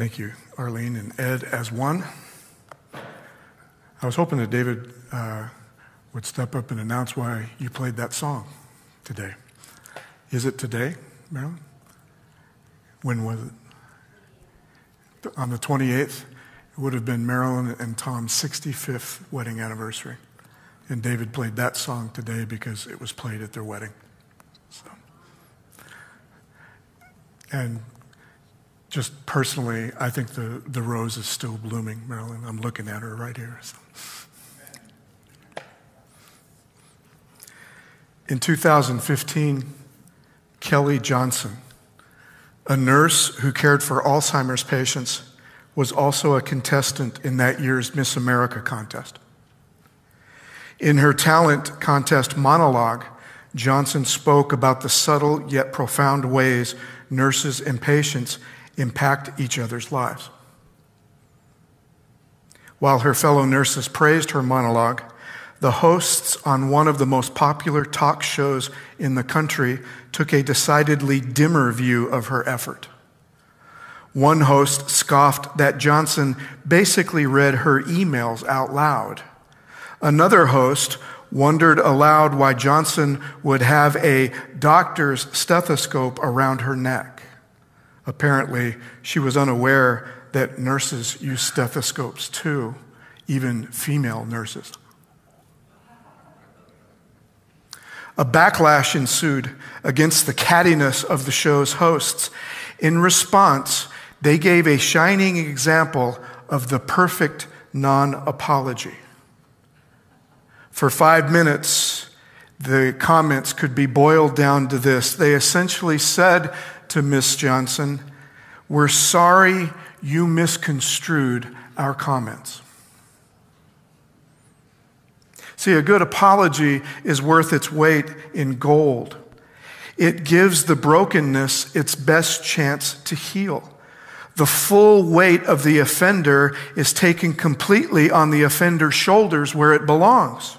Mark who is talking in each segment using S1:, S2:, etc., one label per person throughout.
S1: Thank you, Arlene and Ed, as one. I was hoping that David uh, would step up and announce why you played that song today. Is it today, Marilyn? When was it? On the 28th, it would have been Marilyn and Tom's 65th wedding anniversary. And David played that song today because it was played at their wedding. So. And just personally, I think the, the rose is still blooming, Marilyn. I'm looking at her right here. So. In 2015, Kelly Johnson, a nurse who cared for Alzheimer's patients, was also a contestant in that year's Miss America contest. In her talent contest monologue, Johnson spoke about the subtle yet profound ways nurses and patients impact each other's lives. While her fellow nurses praised her monologue, the hosts on one of the most popular talk shows in the country took a decidedly dimmer view of her effort. One host scoffed that Johnson basically read her emails out loud. Another host wondered aloud why Johnson would have a doctor's stethoscope around her neck. Apparently, she was unaware that nurses use stethoscopes too, even female nurses. A backlash ensued against the cattiness of the show's hosts. In response, they gave a shining example of the perfect non apology. For five minutes, the comments could be boiled down to this. They essentially said to Miss Johnson, We're sorry you misconstrued our comments. See, a good apology is worth its weight in gold. It gives the brokenness its best chance to heal. The full weight of the offender is taken completely on the offender's shoulders where it belongs.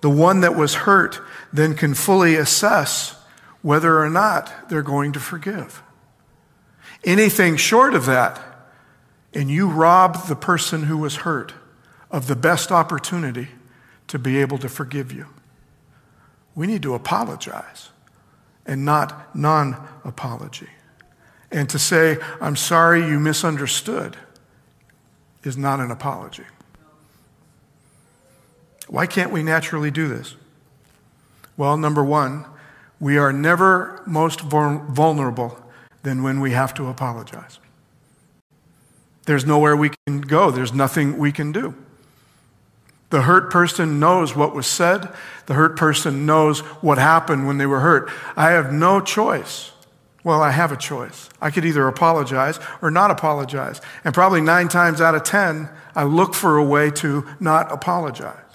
S1: The one that was hurt then can fully assess whether or not they're going to forgive. Anything short of that, and you rob the person who was hurt of the best opportunity to be able to forgive you. We need to apologize and not non apology. And to say, I'm sorry you misunderstood, is not an apology. Why can't we naturally do this? Well, number one, we are never most vulnerable than when we have to apologize. There's nowhere we can go, there's nothing we can do. The hurt person knows what was said. The hurt person knows what happened when they were hurt. I have no choice. Well, I have a choice. I could either apologize or not apologize. And probably nine times out of ten, I look for a way to not apologize.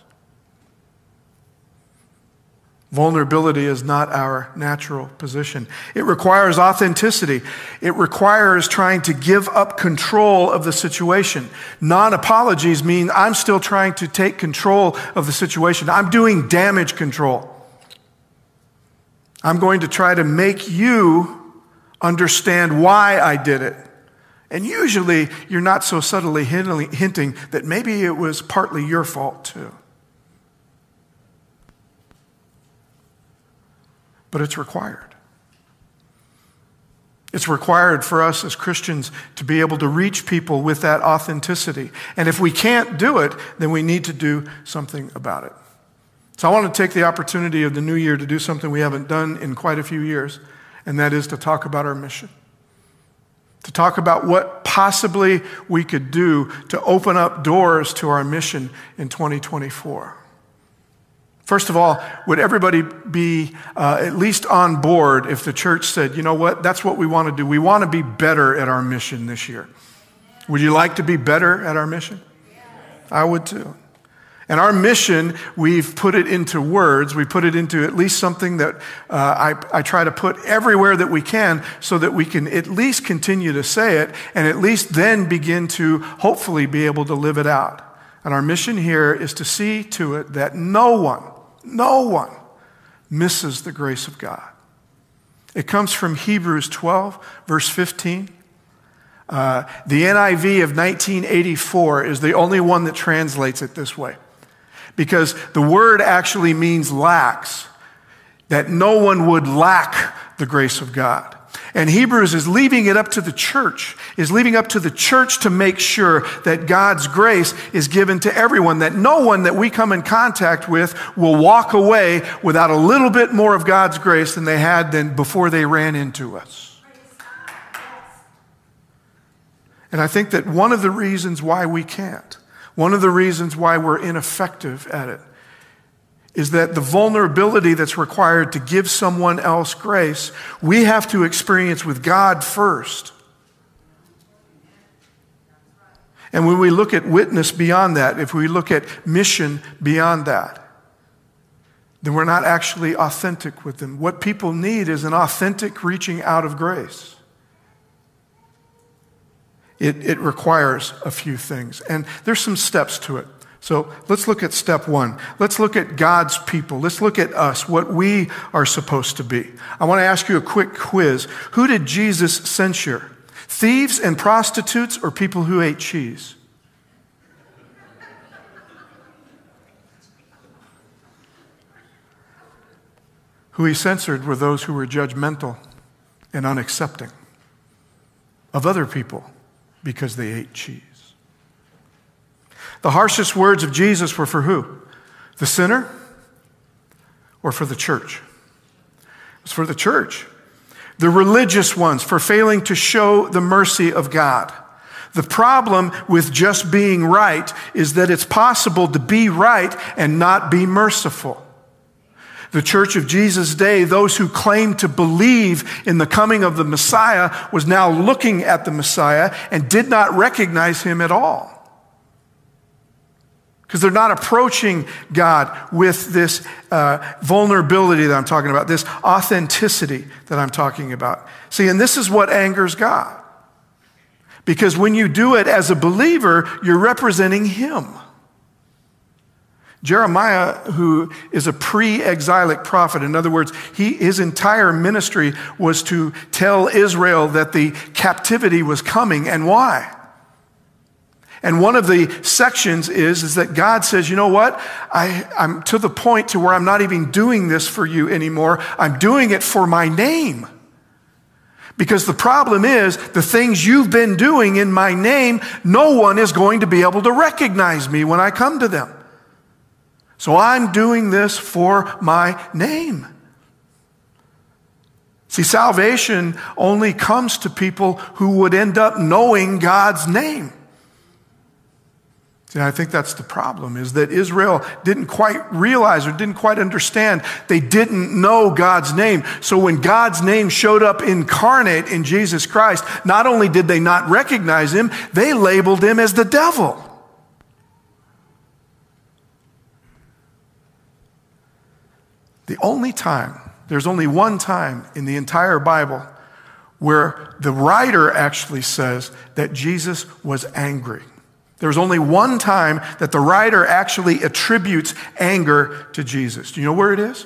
S1: Vulnerability is not our natural position. It requires authenticity. It requires trying to give up control of the situation. Non apologies mean I'm still trying to take control of the situation. I'm doing damage control. I'm going to try to make you understand why I did it. And usually you're not so subtly hinting that maybe it was partly your fault too. But it's required. It's required for us as Christians to be able to reach people with that authenticity. And if we can't do it, then we need to do something about it. So I want to take the opportunity of the new year to do something we haven't done in quite a few years, and that is to talk about our mission. To talk about what possibly we could do to open up doors to our mission in 2024. First of all, would everybody be uh, at least on board if the church said, you know what, that's what we want to do? We want to be better at our mission this year. Would you like to be better at our mission? I would too. And our mission, we've put it into words. We put it into at least something that uh, I, I try to put everywhere that we can so that we can at least continue to say it and at least then begin to hopefully be able to live it out. And our mission here is to see to it that no one, no one misses the grace of God. It comes from Hebrews 12, verse 15. Uh, the NIV of 1984 is the only one that translates it this way because the word actually means lacks, that no one would lack the grace of God. And Hebrews is leaving it up to the church, is leaving up to the church to make sure that God's grace is given to everyone, that no one that we come in contact with will walk away without a little bit more of God's grace than they had than before they ran into us. And I think that one of the reasons why we can't, one of the reasons why we're ineffective at it, is that the vulnerability that's required to give someone else grace, we have to experience with God first. And when we look at witness beyond that, if we look at mission beyond that, then we're not actually authentic with them. What people need is an authentic reaching out of grace. It, it requires a few things, and there's some steps to it. So let's look at step one. Let's look at God's people. Let's look at us, what we are supposed to be. I want to ask you a quick quiz. Who did Jesus censure? Thieves and prostitutes or people who ate cheese? Who he censored were those who were judgmental and unaccepting of other people because they ate cheese. The harshest words of Jesus were for who? The sinner or for the church? It was for the church. The religious ones for failing to show the mercy of God. The problem with just being right is that it's possible to be right and not be merciful. The church of Jesus' day, those who claimed to believe in the coming of the Messiah, was now looking at the Messiah and did not recognize him at all because they're not approaching God with this uh, vulnerability that I'm talking about, this authenticity that I'm talking about. See, and this is what angers God. Because when you do it as a believer, you're representing Him. Jeremiah, who is a pre exilic prophet, in other words, he, his entire ministry was to tell Israel that the captivity was coming and why. And one of the sections is, is that God says, you know what? I, I'm to the point to where I'm not even doing this for you anymore. I'm doing it for my name. Because the problem is, the things you've been doing in my name, no one is going to be able to recognize me when I come to them. So I'm doing this for my name. See, salvation only comes to people who would end up knowing God's name. See, I think that's the problem is that Israel didn't quite realize or didn't quite understand. They didn't know God's name. So when God's name showed up incarnate in Jesus Christ, not only did they not recognize him, they labeled him as the devil. The only time, there's only one time in the entire Bible where the writer actually says that Jesus was angry. There's only one time that the writer actually attributes anger to Jesus. Do you know where it is?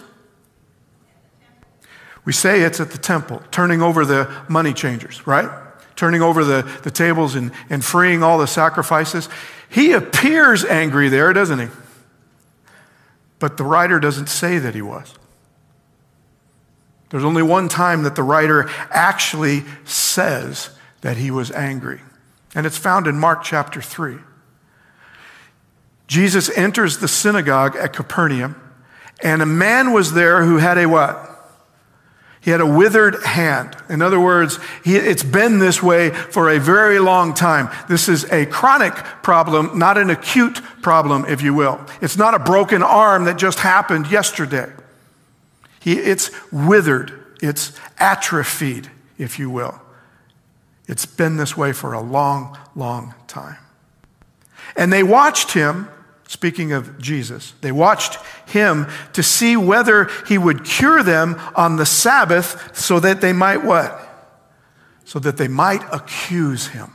S1: We say it's at the temple, turning over the money changers, right? Turning over the, the tables and, and freeing all the sacrifices. He appears angry there, doesn't he? But the writer doesn't say that he was. There's only one time that the writer actually says that he was angry. And it's found in Mark chapter 3. Jesus enters the synagogue at Capernaum, and a man was there who had a what? He had a withered hand. In other words, he, it's been this way for a very long time. This is a chronic problem, not an acute problem, if you will. It's not a broken arm that just happened yesterday. He, it's withered, it's atrophied, if you will. It's been this way for a long, long time. And they watched him, speaking of Jesus, they watched him to see whether he would cure them on the Sabbath so that they might what? So that they might accuse him.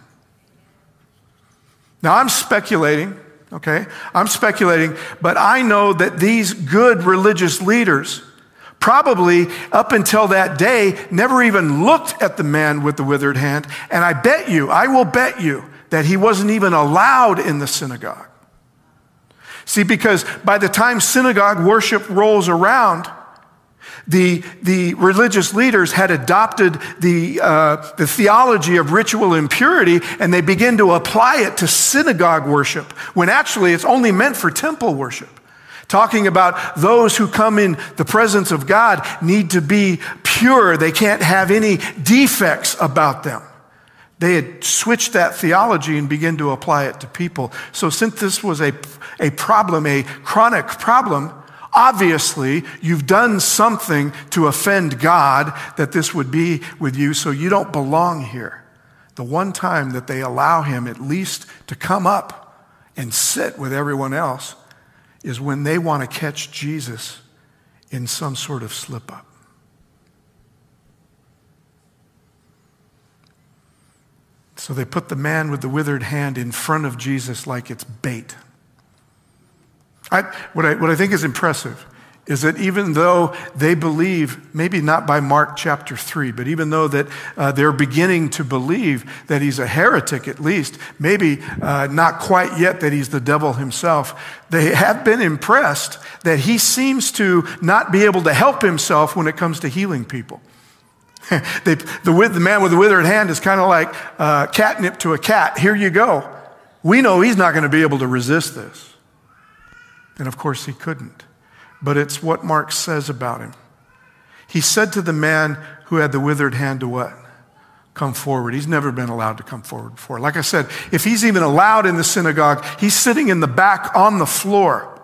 S1: Now I'm speculating, okay? I'm speculating, but I know that these good religious leaders probably up until that day never even looked at the man with the withered hand. And I bet you, I will bet you, that he wasn't even allowed in the synagogue. See, because by the time synagogue worship rolls around, the, the religious leaders had adopted the, uh, the theology of ritual impurity and they begin to apply it to synagogue worship when actually it's only meant for temple worship. Talking about those who come in the presence of God need to be pure. They can't have any defects about them. They had switched that theology and began to apply it to people. So, since this was a, a problem, a chronic problem, obviously you've done something to offend God that this would be with you, so you don't belong here. The one time that they allow him at least to come up and sit with everyone else is when they want to catch Jesus in some sort of slip up. So they put the man with the withered hand in front of Jesus like it's bait. I, what, I, what I think is impressive is that even though they believe, maybe not by Mark chapter 3, but even though that uh, they're beginning to believe that he's a heretic at least, maybe uh, not quite yet that he's the devil himself, they have been impressed that he seems to not be able to help himself when it comes to healing people. they, the, the, man with the withered hand is kind of like uh, catnip to a cat. Here you go. We know he's not going to be able to resist this. And of course, he couldn't. But it's what Mark says about him. He said to the man who had the withered hand to what? Come forward. He's never been allowed to come forward before. Like I said, if he's even allowed in the synagogue, he's sitting in the back on the floor.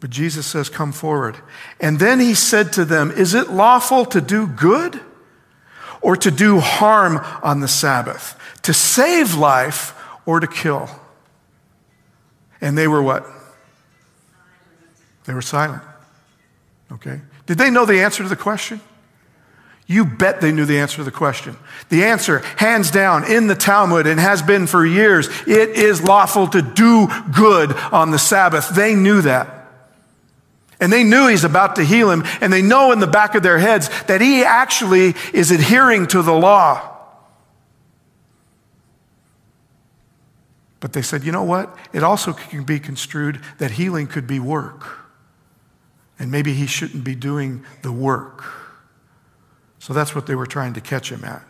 S1: But Jesus says, Come forward. And then he said to them, Is it lawful to do good or to do harm on the Sabbath? To save life or to kill? And they were what? They were silent. Okay? Did they know the answer to the question? You bet they knew the answer to the question. The answer, hands down, in the Talmud and has been for years, it is lawful to do good on the Sabbath. They knew that. And they knew he's about to heal him, and they know in the back of their heads that he actually is adhering to the law. But they said, you know what? It also can be construed that healing could be work. And maybe he shouldn't be doing the work. So that's what they were trying to catch him at.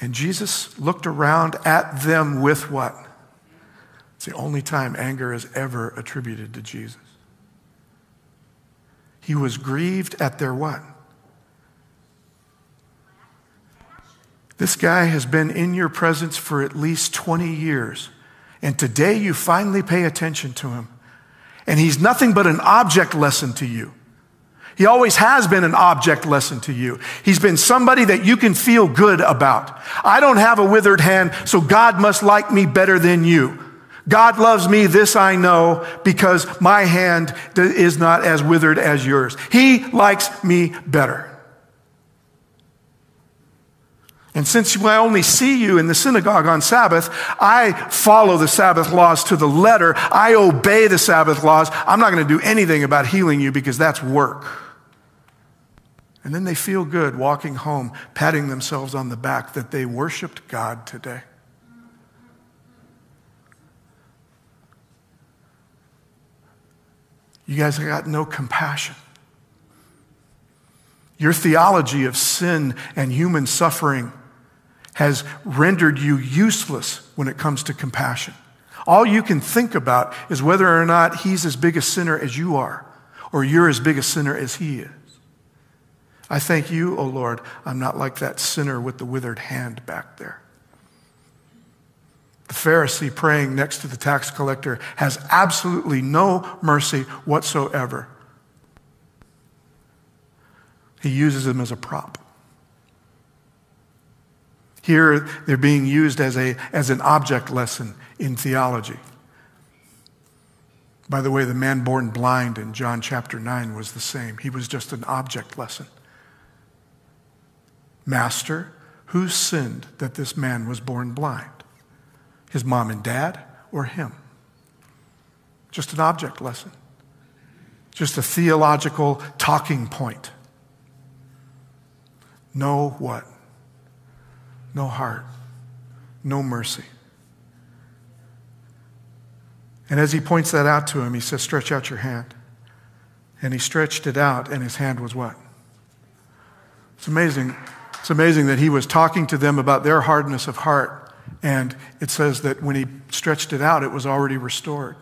S1: And Jesus looked around at them with what? It's the only time anger is ever attributed to Jesus. He was grieved at their what? This guy has been in your presence for at least 20 years. And today you finally pay attention to him. And he's nothing but an object lesson to you. He always has been an object lesson to you. He's been somebody that you can feel good about. I don't have a withered hand, so God must like me better than you. God loves me, this I know, because my hand is not as withered as yours. He likes me better. And since I only see you in the synagogue on Sabbath, I follow the Sabbath laws to the letter. I obey the Sabbath laws. I'm not going to do anything about healing you because that's work. And then they feel good walking home, patting themselves on the back that they worshiped God today. You guys have got no compassion. Your theology of sin and human suffering has rendered you useless when it comes to compassion. All you can think about is whether or not he's as big a sinner as you are, or you're as big a sinner as he is. I thank you, O oh Lord, I'm not like that sinner with the withered hand back there. The Pharisee praying next to the tax collector has absolutely no mercy whatsoever. He uses him as a prop. Here, they're being used as, a, as an object lesson in theology. By the way, the man born blind in John chapter 9 was the same. He was just an object lesson. Master, who sinned that this man was born blind? his mom and dad, or him. Just an object lesson. just a theological talking point. No what? No heart. No mercy. And as he points that out to him, he says, Stretch out your hand. And he stretched it out, and his hand was what? It's amazing. It's amazing that he was talking to them about their hardness of heart. And it says that when he stretched it out, it was already restored.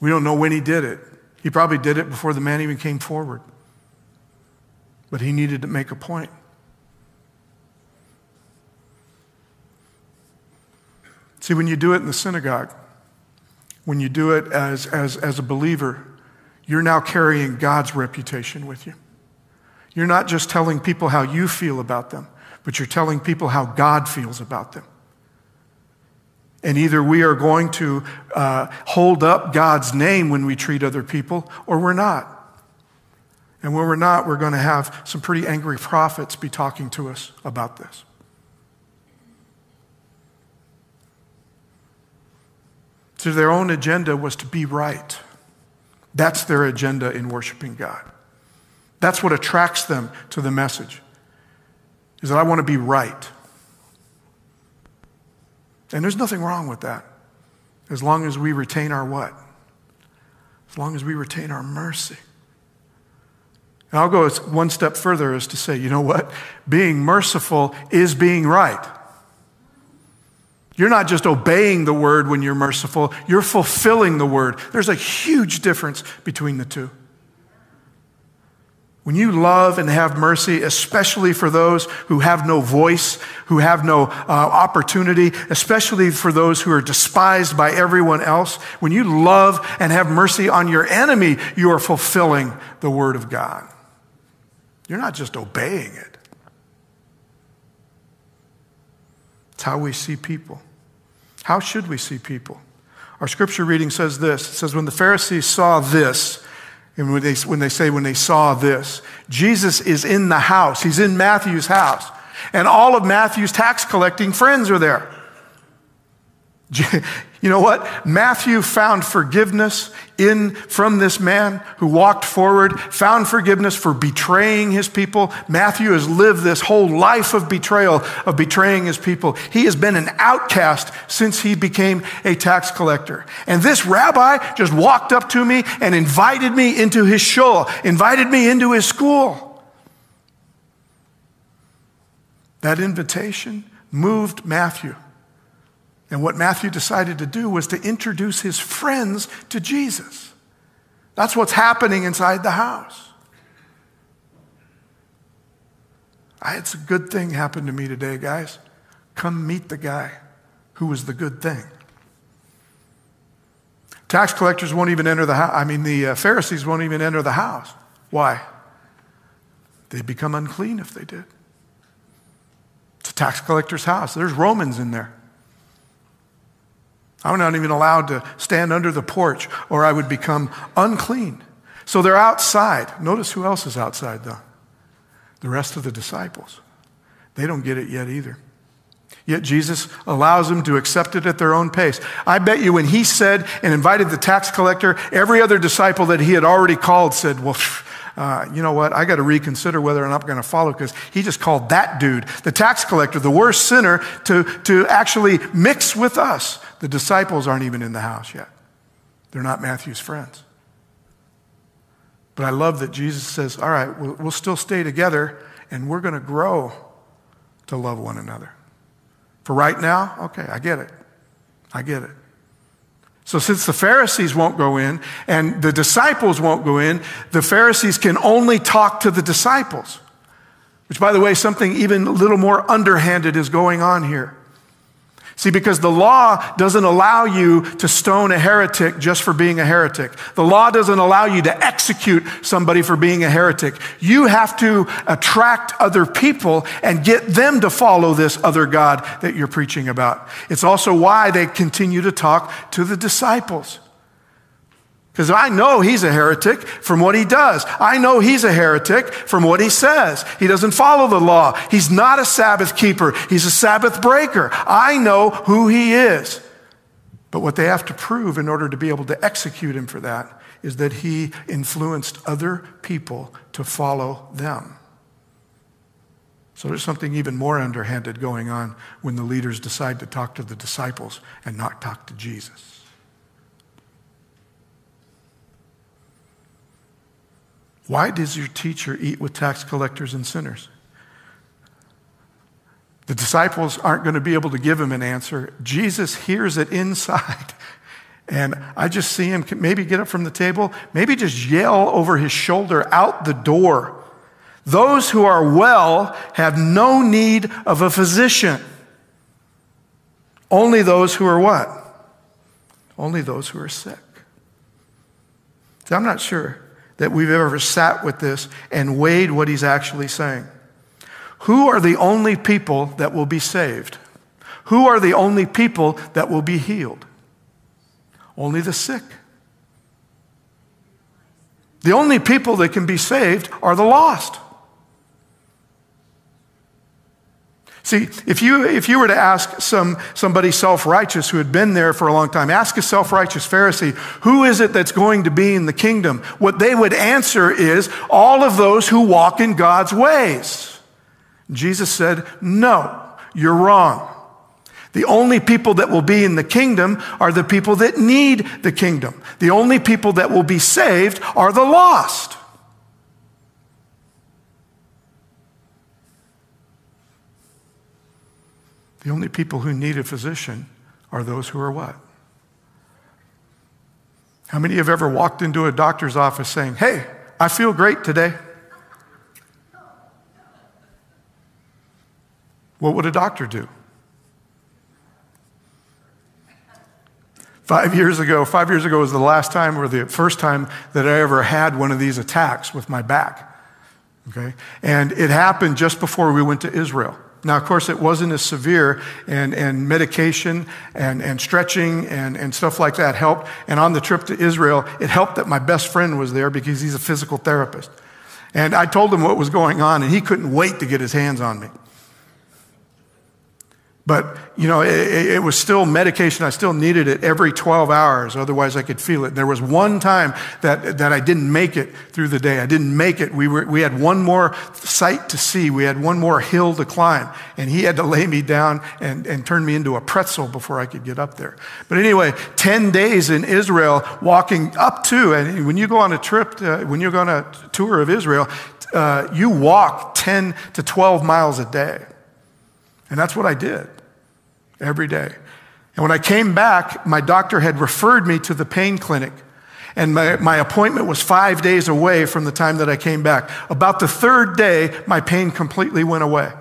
S1: We don't know when he did it. He probably did it before the man even came forward. But he needed to make a point. See, when you do it in the synagogue, when you do it as, as, as a believer, you're now carrying God's reputation with you. You're not just telling people how you feel about them, but you're telling people how God feels about them. And either we are going to uh, hold up God's name when we treat other people, or we're not. And when we're not, we're going to have some pretty angry prophets be talking to us about this. So their own agenda was to be right. That's their agenda in worshiping God. That's what attracts them to the message. Is that I want to be right. And there's nothing wrong with that. As long as we retain our what? As long as we retain our mercy. And I'll go one step further as to say, you know what? Being merciful is being right. You're not just obeying the word when you're merciful, you're fulfilling the word. There's a huge difference between the two. When you love and have mercy, especially for those who have no voice, who have no uh, opportunity, especially for those who are despised by everyone else, when you love and have mercy on your enemy, you are fulfilling the word of God. You're not just obeying it. It's how we see people. How should we see people? Our scripture reading says this it says, When the Pharisees saw this, and when they, when they say when they saw this, Jesus is in the house. He's in Matthew's house. And all of Matthew's tax collecting friends are there. You know what? Matthew found forgiveness in from this man who walked forward, found forgiveness for betraying his people. Matthew has lived this whole life of betrayal, of betraying his people. He has been an outcast since he became a tax collector. And this rabbi just walked up to me and invited me into his shul, invited me into his school. That invitation moved Matthew. And what Matthew decided to do was to introduce his friends to Jesus. That's what's happening inside the house. I a good thing happen to me today, guys. Come meet the guy who was the good thing. Tax collectors won't even enter the house. I mean, the uh, Pharisees won't even enter the house. Why? They'd become unclean if they did. It's a tax collector's house. There's Romans in there. I'm not even allowed to stand under the porch or I would become unclean. So they're outside. Notice who else is outside, though? The rest of the disciples. They don't get it yet either. Yet Jesus allows them to accept it at their own pace. I bet you when he said and invited the tax collector, every other disciple that he had already called said, Well, uh, you know what? I got to reconsider whether or not I'm going to follow because he just called that dude, the tax collector, the worst sinner, to, to actually mix with us. The disciples aren't even in the house yet, they're not Matthew's friends. But I love that Jesus says, All right, we'll, we'll still stay together and we're going to grow to love one another. For right now, okay, I get it. I get it. So, since the Pharisees won't go in and the disciples won't go in, the Pharisees can only talk to the disciples. Which, by the way, something even a little more underhanded is going on here. See, because the law doesn't allow you to stone a heretic just for being a heretic. The law doesn't allow you to execute somebody for being a heretic. You have to attract other people and get them to follow this other God that you're preaching about. It's also why they continue to talk to the disciples. Because I know he's a heretic from what he does. I know he's a heretic from what he says. He doesn't follow the law. He's not a Sabbath keeper. He's a Sabbath breaker. I know who he is. But what they have to prove in order to be able to execute him for that is that he influenced other people to follow them. So there's something even more underhanded going on when the leaders decide to talk to the disciples and not talk to Jesus. Why does your teacher eat with tax collectors and sinners? The disciples aren't going to be able to give him an answer. Jesus hears it inside. And I just see him maybe get up from the table, maybe just yell over his shoulder out the door. Those who are well have no need of a physician. Only those who are what? Only those who are sick. I'm not sure that we've ever sat with this and weighed what he's actually saying. Who are the only people that will be saved? Who are the only people that will be healed? Only the sick. The only people that can be saved are the lost. See, if you, if you were to ask some, somebody self righteous who had been there for a long time, ask a self righteous Pharisee, who is it that's going to be in the kingdom? What they would answer is all of those who walk in God's ways. Jesus said, No, you're wrong. The only people that will be in the kingdom are the people that need the kingdom. The only people that will be saved are the lost. The only people who need a physician are those who are what? How many have ever walked into a doctor's office saying, Hey, I feel great today? What would a doctor do? Five years ago, five years ago was the last time or the first time that I ever had one of these attacks with my back. Okay? And it happened just before we went to Israel. Now, of course, it wasn't as severe, and, and medication and, and stretching and, and stuff like that helped. And on the trip to Israel, it helped that my best friend was there because he's a physical therapist. And I told him what was going on, and he couldn't wait to get his hands on me. But, you know, it, it, was still medication. I still needed it every 12 hours. Otherwise, I could feel it. There was one time that, that I didn't make it through the day. I didn't make it. We, were, we had one more sight to see. We had one more hill to climb. And he had to lay me down and, and turn me into a pretzel before I could get up there. But anyway, 10 days in Israel, walking up to, and when you go on a trip, to, when you go on a tour of Israel, uh, you walk 10 to 12 miles a day. And that's what I did every day. And when I came back, my doctor had referred me to the pain clinic. And my, my appointment was five days away from the time that I came back. About the third day, my pain completely went away.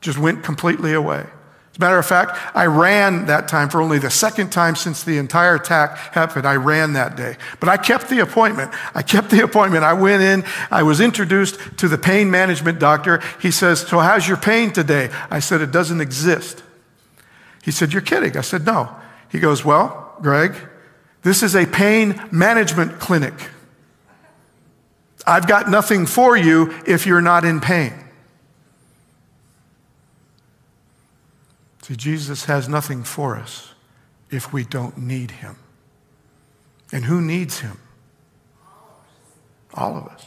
S1: Just went completely away. As a matter of fact, I ran that time for only the second time since the entire attack happened. I ran that day. But I kept the appointment. I kept the appointment. I went in, I was introduced to the pain management doctor. He says, So, how's your pain today? I said, It doesn't exist. He said, You're kidding. I said, No. He goes, Well, Greg, this is a pain management clinic. I've got nothing for you if you're not in pain. See, Jesus has nothing for us if we don't need him. And who needs him? All of us.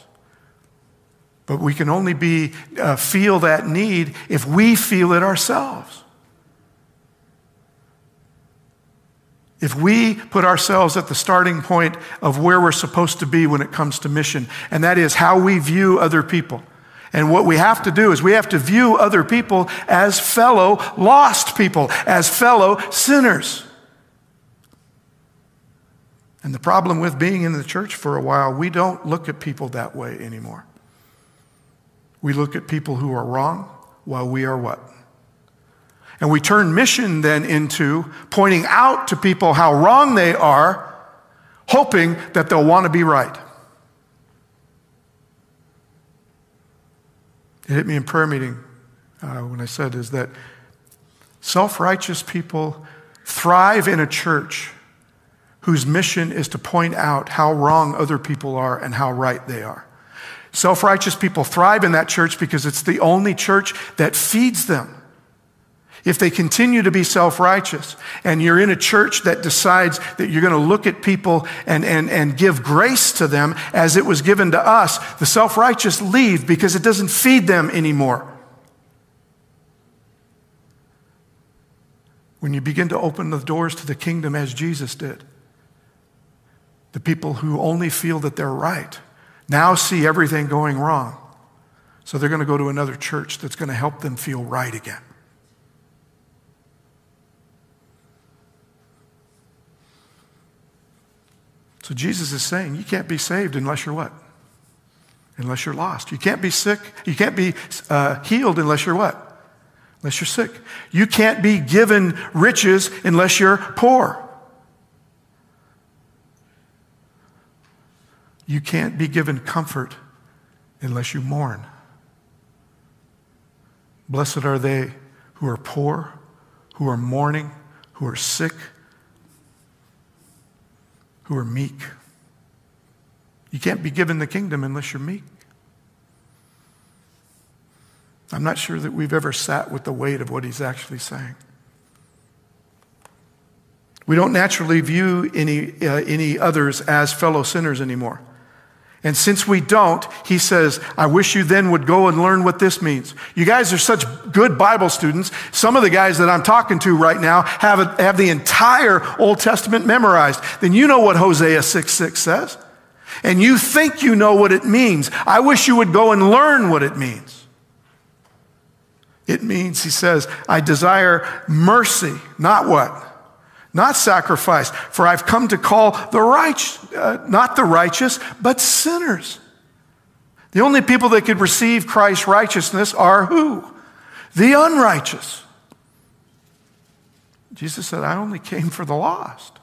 S1: But we can only be, uh, feel that need if we feel it ourselves. If we put ourselves at the starting point of where we're supposed to be when it comes to mission, and that is how we view other people. And what we have to do is we have to view other people as fellow lost people, as fellow sinners. And the problem with being in the church for a while, we don't look at people that way anymore. We look at people who are wrong while we are what? And we turn mission then into pointing out to people how wrong they are, hoping that they'll want to be right. It hit me in prayer meeting uh, when I said is that self righteous people thrive in a church whose mission is to point out how wrong other people are and how right they are. Self righteous people thrive in that church because it's the only church that feeds them. If they continue to be self righteous, and you're in a church that decides that you're going to look at people and, and, and give grace to them as it was given to us, the self righteous leave because it doesn't feed them anymore. When you begin to open the doors to the kingdom as Jesus did, the people who only feel that they're right now see everything going wrong. So they're going to go to another church that's going to help them feel right again. So Jesus is saying you can't be saved unless you're what? Unless you're lost. You can't be sick. You can't be uh, healed unless you're what? Unless you're sick. You can't be given riches unless you're poor. You can't be given comfort unless you mourn. Blessed are they who are poor, who are mourning, who are sick, who are meek. You can't be given the kingdom unless you're meek. I'm not sure that we've ever sat with the weight of what he's actually saying. We don't naturally view any, uh, any others as fellow sinners anymore. And since we don't, he says, I wish you then would go and learn what this means. You guys are such good Bible students. Some of the guys that I'm talking to right now have, a, have the entire Old Testament memorized. Then you know what Hosea 6 6 says. And you think you know what it means. I wish you would go and learn what it means. It means, he says, I desire mercy, not what? Not sacrifice. For I've come to call the righteous, uh, not the righteous, but sinners. The only people that could receive Christ's righteousness are who? The unrighteous. Jesus said, I only came for the lost.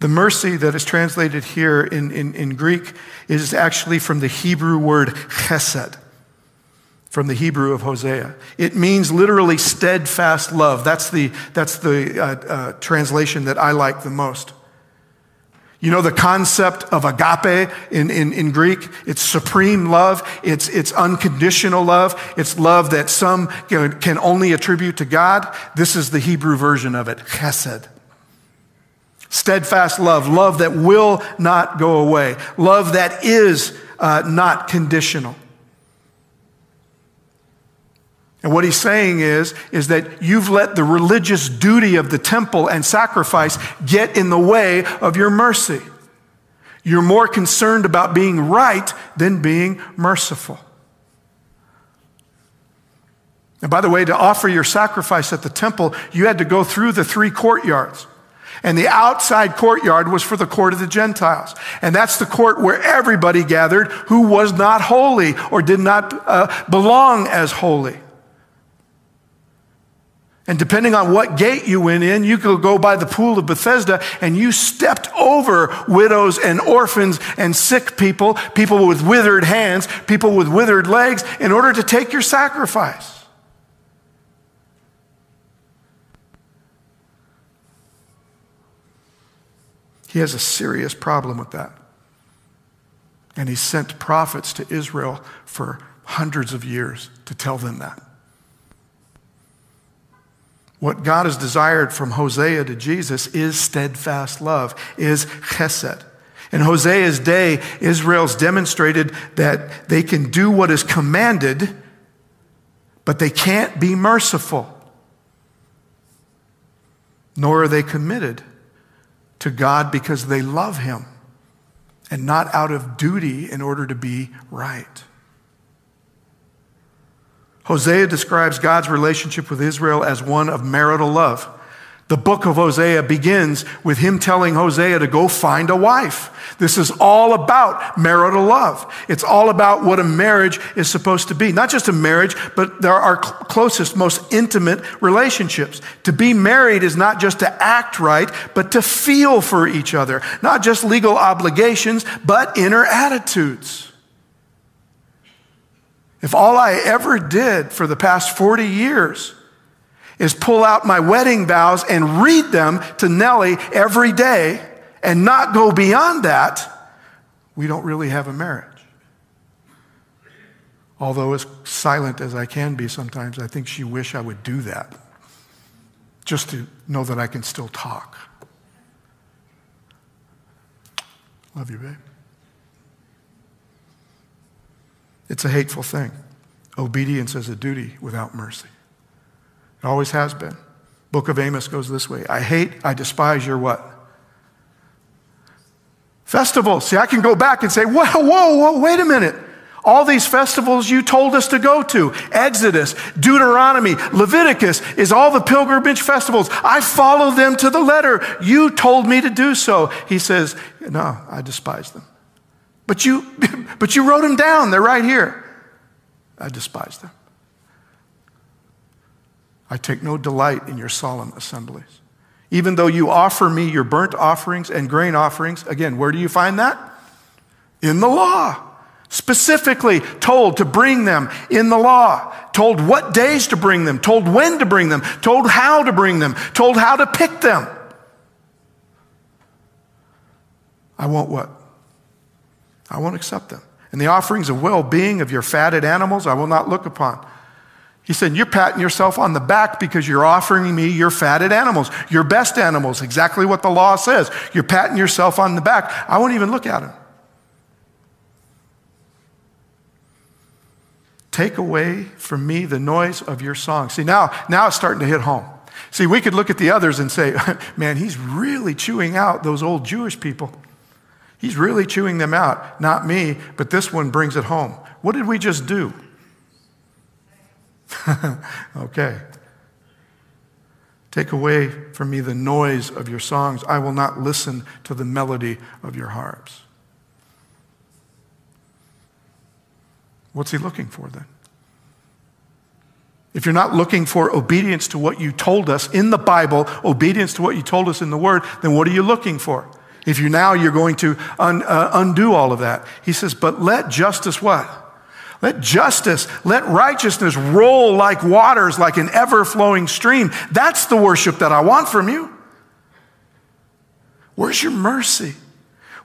S1: The mercy that is translated here in, in, in Greek is actually from the Hebrew word chesed from the Hebrew of Hosea. It means literally steadfast love. That's the, that's the uh, uh, translation that I like the most. You know the concept of agape in, in, in Greek? It's supreme love. It's, it's unconditional love. It's love that some can only attribute to God. This is the Hebrew version of it, chesed. Steadfast love, love that will not go away, love that is uh, not conditional. And what he's saying is, is that you've let the religious duty of the temple and sacrifice get in the way of your mercy. You're more concerned about being right than being merciful. And by the way, to offer your sacrifice at the temple, you had to go through the three courtyards. And the outside courtyard was for the court of the Gentiles. And that's the court where everybody gathered who was not holy or did not uh, belong as holy. And depending on what gate you went in, you could go by the pool of Bethesda and you stepped over widows and orphans and sick people, people with withered hands, people with withered legs, in order to take your sacrifice. He has a serious problem with that. And he sent prophets to Israel for hundreds of years to tell them that. What God has desired from Hosea to Jesus is steadfast love, is chesed. In Hosea's day, Israel's demonstrated that they can do what is commanded, but they can't be merciful. Nor are they committed to God because they love Him and not out of duty in order to be right. Hosea describes God's relationship with Israel as one of marital love. The book of Hosea begins with him telling Hosea to go find a wife. This is all about marital love. It's all about what a marriage is supposed to be. Not just a marriage, but there are closest, most intimate relationships. To be married is not just to act right, but to feel for each other. Not just legal obligations, but inner attitudes. If all I ever did for the past 40 years is pull out my wedding vows and read them to Nellie every day and not go beyond that, we don't really have a marriage. Although as silent as I can be sometimes, I think she wish I would do that. Just to know that I can still talk. Love you, babe. It's a hateful thing. Obedience is a duty without mercy. It always has been. Book of Amos goes this way I hate, I despise your what? Festivals. See, I can go back and say, whoa, whoa, whoa, wait a minute. All these festivals you told us to go to Exodus, Deuteronomy, Leviticus is all the pilgrimage festivals. I follow them to the letter. You told me to do so. He says, No, I despise them. But you, but you wrote them down. They're right here. I despise them. I take no delight in your solemn assemblies. Even though you offer me your burnt offerings and grain offerings, again, where do you find that? In the law. Specifically told to bring them in the law, told what days to bring them, told when to bring them, told how to bring them, told how to pick them. I won't what? I won't accept them. And the offerings of well being of your fatted animals I will not look upon. He said, You're patting yourself on the back because you're offering me your fatted animals, your best animals, exactly what the law says. You're patting yourself on the back. I won't even look at them. Take away from me the noise of your song. See, now, now it's starting to hit home. See, we could look at the others and say, man, he's really chewing out those old Jewish people. He's really chewing them out. Not me, but this one brings it home. What did we just do? okay. Take away from me the noise of your songs. I will not listen to the melody of your harps. What's he looking for then? If you're not looking for obedience to what you told us in the Bible, obedience to what you told us in the Word, then what are you looking for? If you now you're going to un, uh, undo all of that. He says, but let justice what? Let justice, let righteousness roll like waters, like an ever flowing stream. That's the worship that I want from you. Where's your mercy?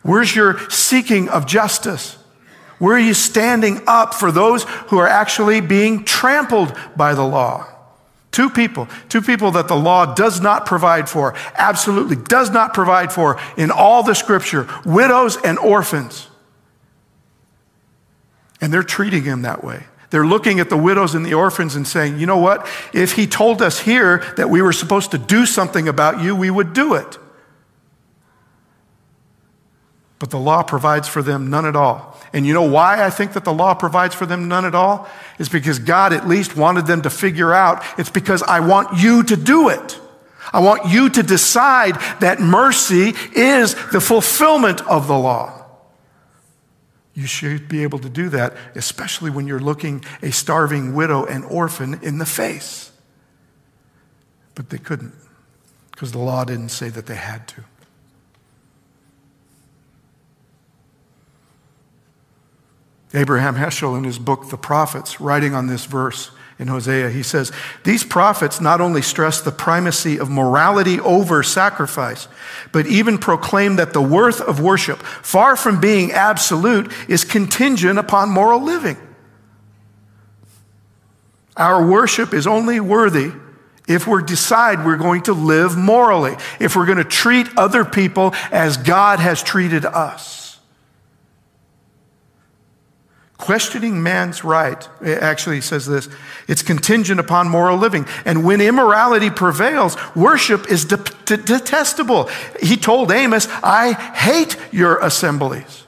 S1: Where's your seeking of justice? Where are you standing up for those who are actually being trampled by the law? Two people, two people that the law does not provide for, absolutely does not provide for in all the scripture widows and orphans. And they're treating him that way. They're looking at the widows and the orphans and saying, you know what? If he told us here that we were supposed to do something about you, we would do it. But the law provides for them none at all. And you know why I think that the law provides for them none at all? Is because God at least wanted them to figure out it's because I want you to do it. I want you to decide that mercy is the fulfillment of the law. You should be able to do that, especially when you're looking a starving widow and orphan in the face. But they couldn't, because the law didn't say that they had to. Abraham Heschel, in his book, The Prophets, writing on this verse in Hosea, he says, These prophets not only stress the primacy of morality over sacrifice, but even proclaim that the worth of worship, far from being absolute, is contingent upon moral living. Our worship is only worthy if we decide we're going to live morally, if we're going to treat other people as God has treated us. Questioning man's right, actually says this, it's contingent upon moral living. And when immorality prevails, worship is de- de- detestable. He told Amos, I hate your assemblies.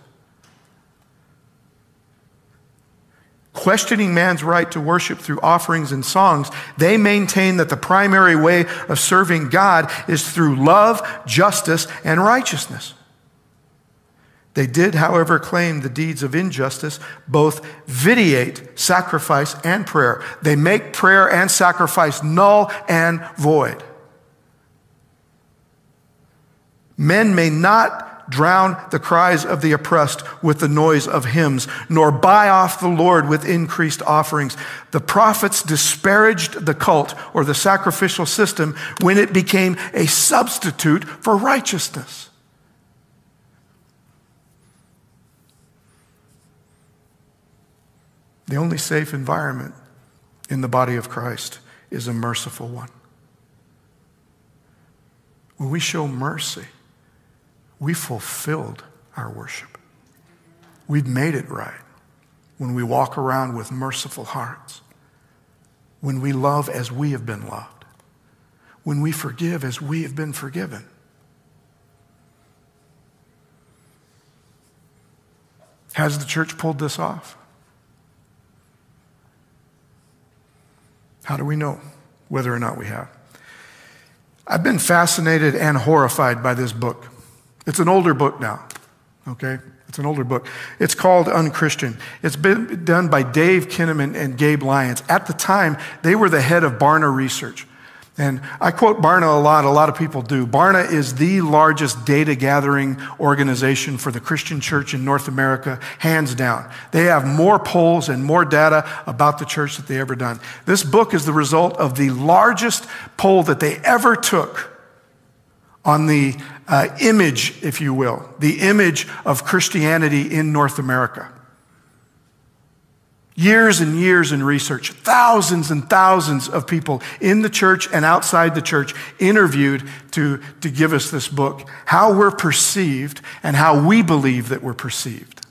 S1: Questioning man's right to worship through offerings and songs, they maintain that the primary way of serving God is through love, justice, and righteousness. They did, however, claim the deeds of injustice both vitiate sacrifice and prayer. They make prayer and sacrifice null and void. Men may not drown the cries of the oppressed with the noise of hymns, nor buy off the Lord with increased offerings. The prophets disparaged the cult or the sacrificial system when it became a substitute for righteousness. The only safe environment in the body of Christ is a merciful one. When we show mercy, we fulfilled our worship. We've made it right when we walk around with merciful hearts, when we love as we have been loved, when we forgive as we have been forgiven. Has the church pulled this off? How do we know whether or not we have? I've been fascinated and horrified by this book. It's an older book now, okay? It's an older book. It's called Unchristian. It's been done by Dave Kinnaman and Gabe Lyons. At the time, they were the head of Barna Research. And I quote Barna a lot, a lot of people do. Barna is the largest data gathering organization for the Christian church in North America, hands down. They have more polls and more data about the church that they ever done. This book is the result of the largest poll that they ever took on the uh, image, if you will, the image of Christianity in North America. Years and years in research, thousands and thousands of people in the church and outside the church interviewed to, to give us this book, how we're perceived and how we believe that we're perceived.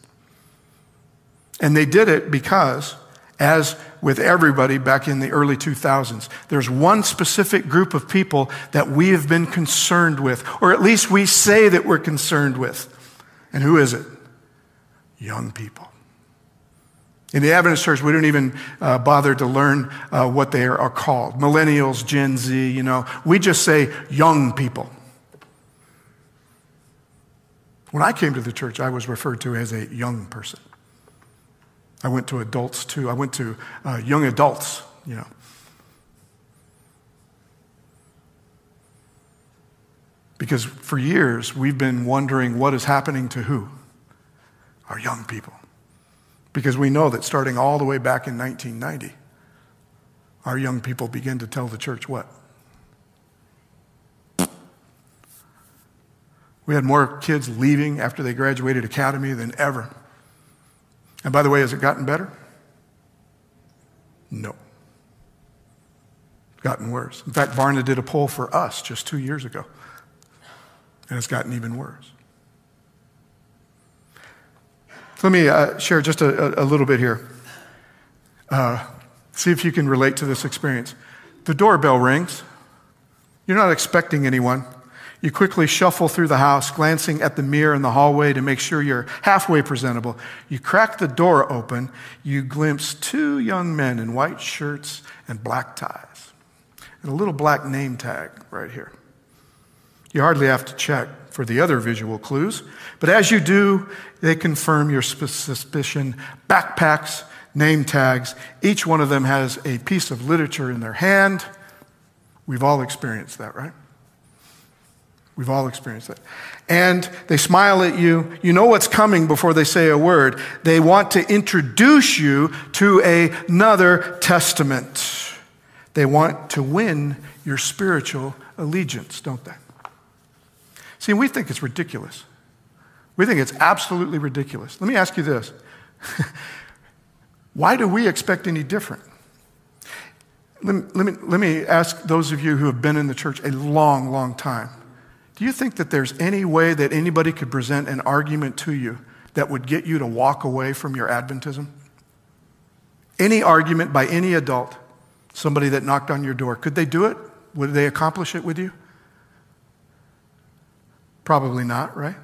S1: And they did it because, as with everybody back in the early 2000s, there's one specific group of people that we have been concerned with, or at least we say that we're concerned with. And who is it? Young people. In the Adventist church, we don't even uh, bother to learn uh, what they are, called millennials, Gen Z, you know. We just say young people. When I came to the church, I was referred to as a young person. I went to adults too. I went to uh, young adults, you know. Because for years, we've been wondering what is happening to who? Our young people. Because we know that starting all the way back in 1990, our young people begin to tell the church what? We had more kids leaving after they graduated academy than ever. And by the way, has it gotten better? No. It's gotten worse. In fact, Barna did a poll for us just two years ago, and it's gotten even worse. Let me uh, share just a, a, little bit here. Uh, see if you can relate to this experience. The doorbell rings. You're not expecting anyone. You quickly shuffle through the house, glancing at the mirror in the hallway to make sure you're halfway presentable. You crack the door open. You glimpse two young men in white shirts and black ties, and a little black name tag right here. You hardly have to check for the other visual clues. But as you do, they confirm your suspicion. Backpacks, name tags, each one of them has a piece of literature in their hand. We've all experienced that, right? We've all experienced that. And they smile at you. You know what's coming before they say a word. They want to introduce you to another testament. They want to win your spiritual allegiance, don't they? See, we think it's ridiculous. We think it's absolutely ridiculous. Let me ask you this Why do we expect any different? Let me, let, me, let me ask those of you who have been in the church a long, long time. Do you think that there's any way that anybody could present an argument to you that would get you to walk away from your Adventism? Any argument by any adult, somebody that knocked on your door, could they do it? Would they accomplish it with you? Probably not, right?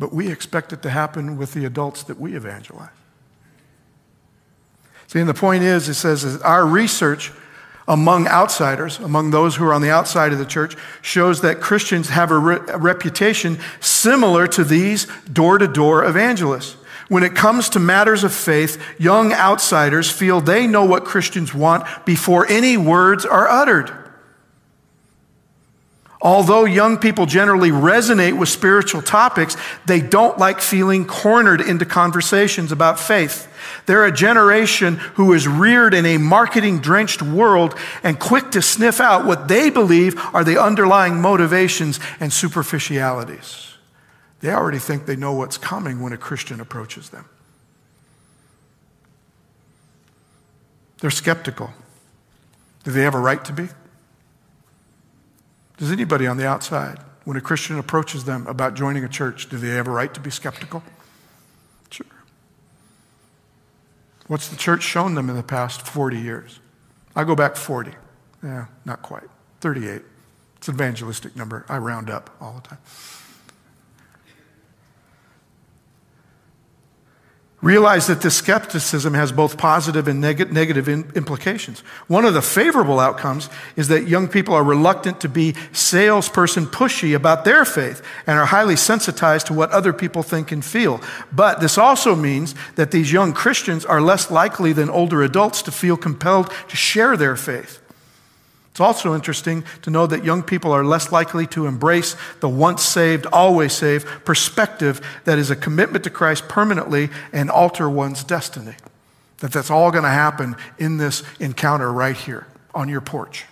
S1: But we expect it to happen with the adults that we evangelize. See, and the point is, it says our research among outsiders, among those who are on the outside of the church, shows that Christians have a, re- a reputation similar to these door to door evangelists. When it comes to matters of faith, young outsiders feel they know what Christians want before any words are uttered. Although young people generally resonate with spiritual topics, they don't like feeling cornered into conversations about faith. They're a generation who is reared in a marketing drenched world and quick to sniff out what they believe are the underlying motivations and superficialities. They already think they know what's coming when a Christian approaches them. They're skeptical. Do they have a right to be? Does anybody on the outside, when a Christian approaches them about joining a church, do they have a right to be skeptical? Sure. What's the church shown them in the past 40 years? I go back 40. Yeah, not quite. 38. It's an evangelistic number. I round up all the time. Realize that this skepticism has both positive and neg- negative in- implications. One of the favorable outcomes is that young people are reluctant to be salesperson pushy about their faith and are highly sensitized to what other people think and feel. But this also means that these young Christians are less likely than older adults to feel compelled to share their faith. It's also interesting to know that young people are less likely to embrace the once saved, always saved perspective that is a commitment to Christ permanently and alter one's destiny. That that's all going to happen in this encounter right here on your porch.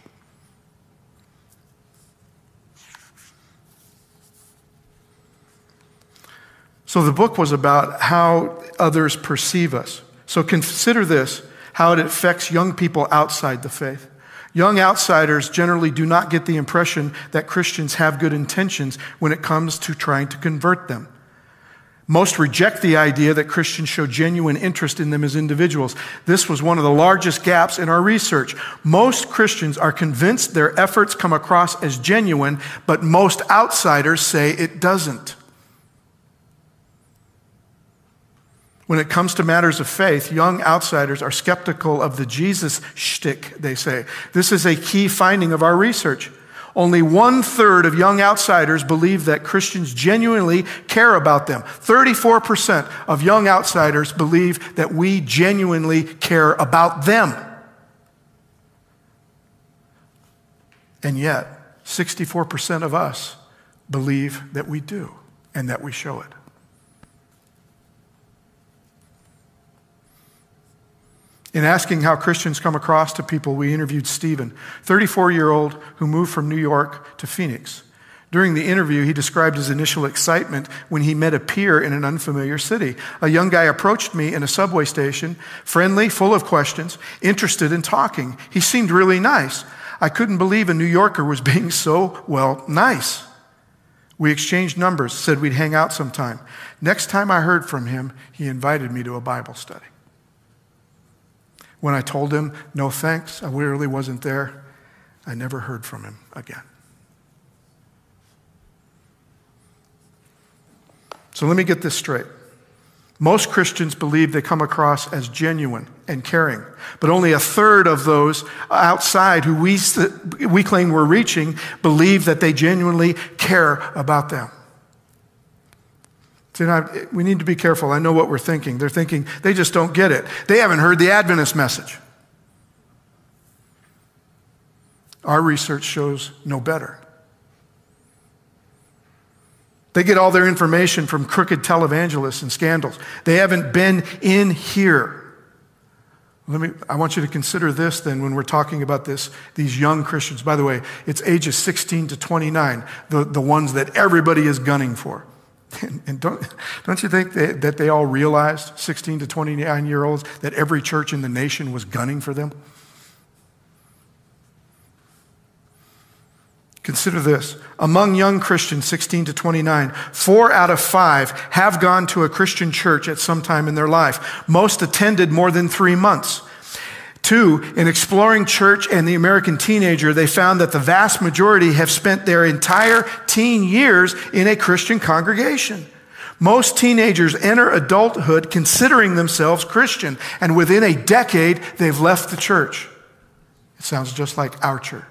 S1: So the book was about how others perceive us. So consider this how it affects young people outside the faith. Young outsiders generally do not get the impression that Christians have good intentions when it comes to trying to convert them. Most reject the idea that Christians show genuine interest in them as individuals. This was one of the largest gaps in our research. Most Christians are convinced their efforts come across as genuine, but most outsiders say it doesn't. When it comes to matters of faith, young outsiders are skeptical of the Jesus shtick, they say. This is a key finding of our research. Only one third of young outsiders believe that Christians genuinely care about them. 34% of young outsiders believe that we genuinely care about them. And yet, 64% of us believe that we do and that we show it. In asking how Christians come across to people, we interviewed Stephen, 34 year old who moved from New York to Phoenix. During the interview, he described his initial excitement when he met a peer in an unfamiliar city. A young guy approached me in a subway station, friendly, full of questions, interested in talking. He seemed really nice. I couldn't believe a New Yorker was being so, well, nice. We exchanged numbers, said we'd hang out sometime. Next time I heard from him, he invited me to a Bible study. When I told him, no thanks, I really wasn't there, I never heard from him again. So let me get this straight. Most Christians believe they come across as genuine and caring, but only a third of those outside who we, we claim we're reaching believe that they genuinely care about them. Now, we need to be careful. I know what we're thinking. They're thinking they just don't get it. They haven't heard the Adventist message. Our research shows no better. They get all their information from crooked televangelists and scandals. They haven't been in here. Let me, I want you to consider this then when we're talking about this, these young Christians. By the way, it's ages 16 to 29, the, the ones that everybody is gunning for. And, don't, don't you think that they all realized, 16 to 29 year olds, that every church in the nation was gunning for them? Consider this. Among young Christians, 16 to 29, four out of five have gone to a Christian church at some time in their life. Most attended more than three months. Two, in exploring church and the American teenager, they found that the vast majority have spent their entire teen years in a Christian congregation. Most teenagers enter adulthood considering themselves Christian, and within a decade, they've left the church. It sounds just like our church.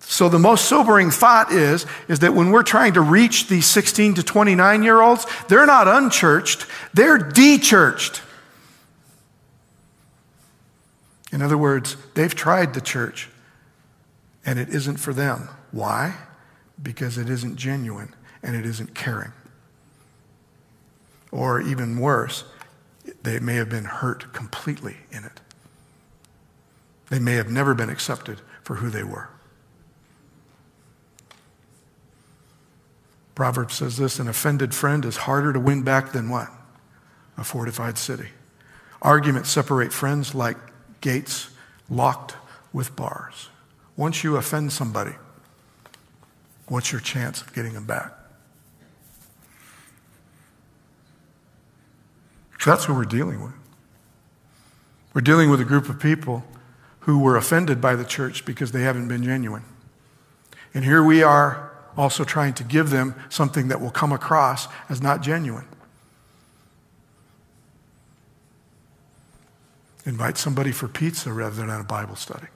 S1: So the most sobering thought is, is that when we're trying to reach these 16 to 29 year olds, they're not unchurched, they're dechurched. In other words, they've tried the church and it isn't for them. Why? Because it isn't genuine and it isn't caring. Or even worse, they may have been hurt completely in it. They may have never been accepted for who they were. Proverbs says this an offended friend is harder to win back than what? A fortified city. Arguments separate friends like gates locked with bars. Once you offend somebody, what's your chance of getting them back? That's who we're dealing with. We're dealing with a group of people who were offended by the church because they haven't been genuine. And here we are also trying to give them something that will come across as not genuine. Invite somebody for pizza rather than a Bible study.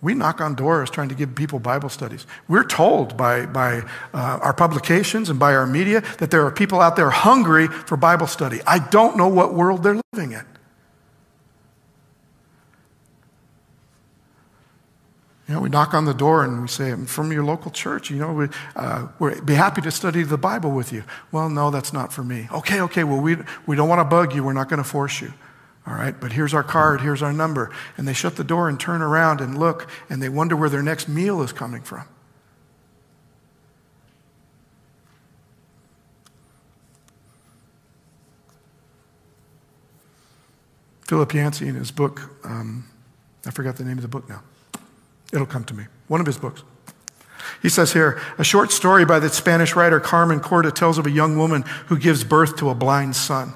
S1: We knock on doors trying to give people Bible studies. We're told by, by uh, our publications and by our media that there are people out there hungry for Bible study. I don't know what world they're living in. You know, we knock on the door and we say, I'm from your local church. You know, we, uh, we'd be happy to study the Bible with you. Well, no, that's not for me. Okay, okay, well, we, we don't want to bug you. We're not going to force you. All right, but here's our card, here's our number. And they shut the door and turn around and look, and they wonder where their next meal is coming from. Philip Yancey, in his book, um, I forgot the name of the book now. It'll come to me. One of his books. He says here a short story by the Spanish writer Carmen Corda tells of a young woman who gives birth to a blind son.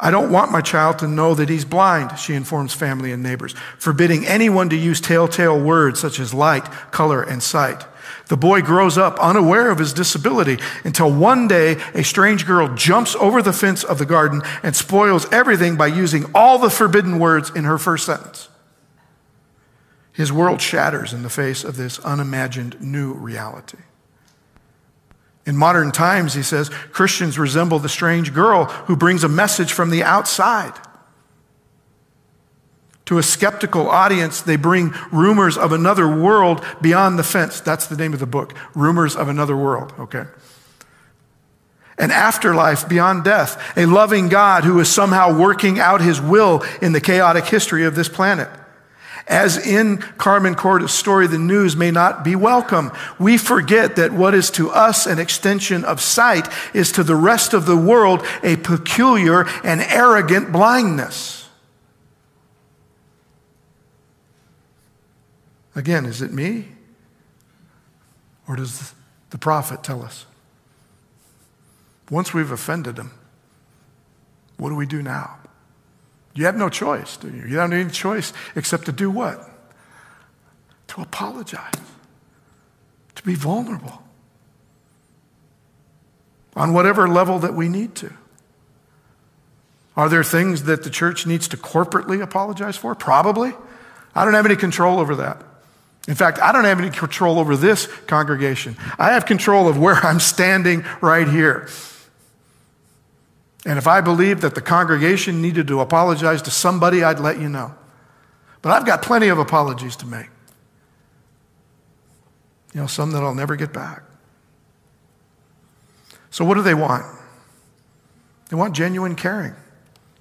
S1: I don't want my child to know that he's blind, she informs family and neighbors, forbidding anyone to use telltale words such as light, color, and sight. The boy grows up unaware of his disability until one day a strange girl jumps over the fence of the garden and spoils everything by using all the forbidden words in her first sentence. His world shatters in the face of this unimagined new reality. In modern times, he says, Christians resemble the strange girl who brings a message from the outside. To a skeptical audience, they bring rumors of another world beyond the fence. That's the name of the book Rumors of Another World, okay? An afterlife beyond death, a loving God who is somehow working out his will in the chaotic history of this planet. As in Carmen Corda's story, the news may not be welcome. We forget that what is to us an extension of sight is to the rest of the world a peculiar and arrogant blindness. Again, is it me? Or does the prophet tell us? Once we've offended him, what do we do now? You have no choice, do you? You don't have any choice except to do what? To apologize, to be vulnerable on whatever level that we need to. Are there things that the church needs to corporately apologize for? Probably. I don't have any control over that. In fact, I don't have any control over this congregation. I have control of where I'm standing right here. And if I believed that the congregation needed to apologize to somebody, I'd let you know. But I've got plenty of apologies to make. You know, some that I'll never get back. So, what do they want? They want genuine caring.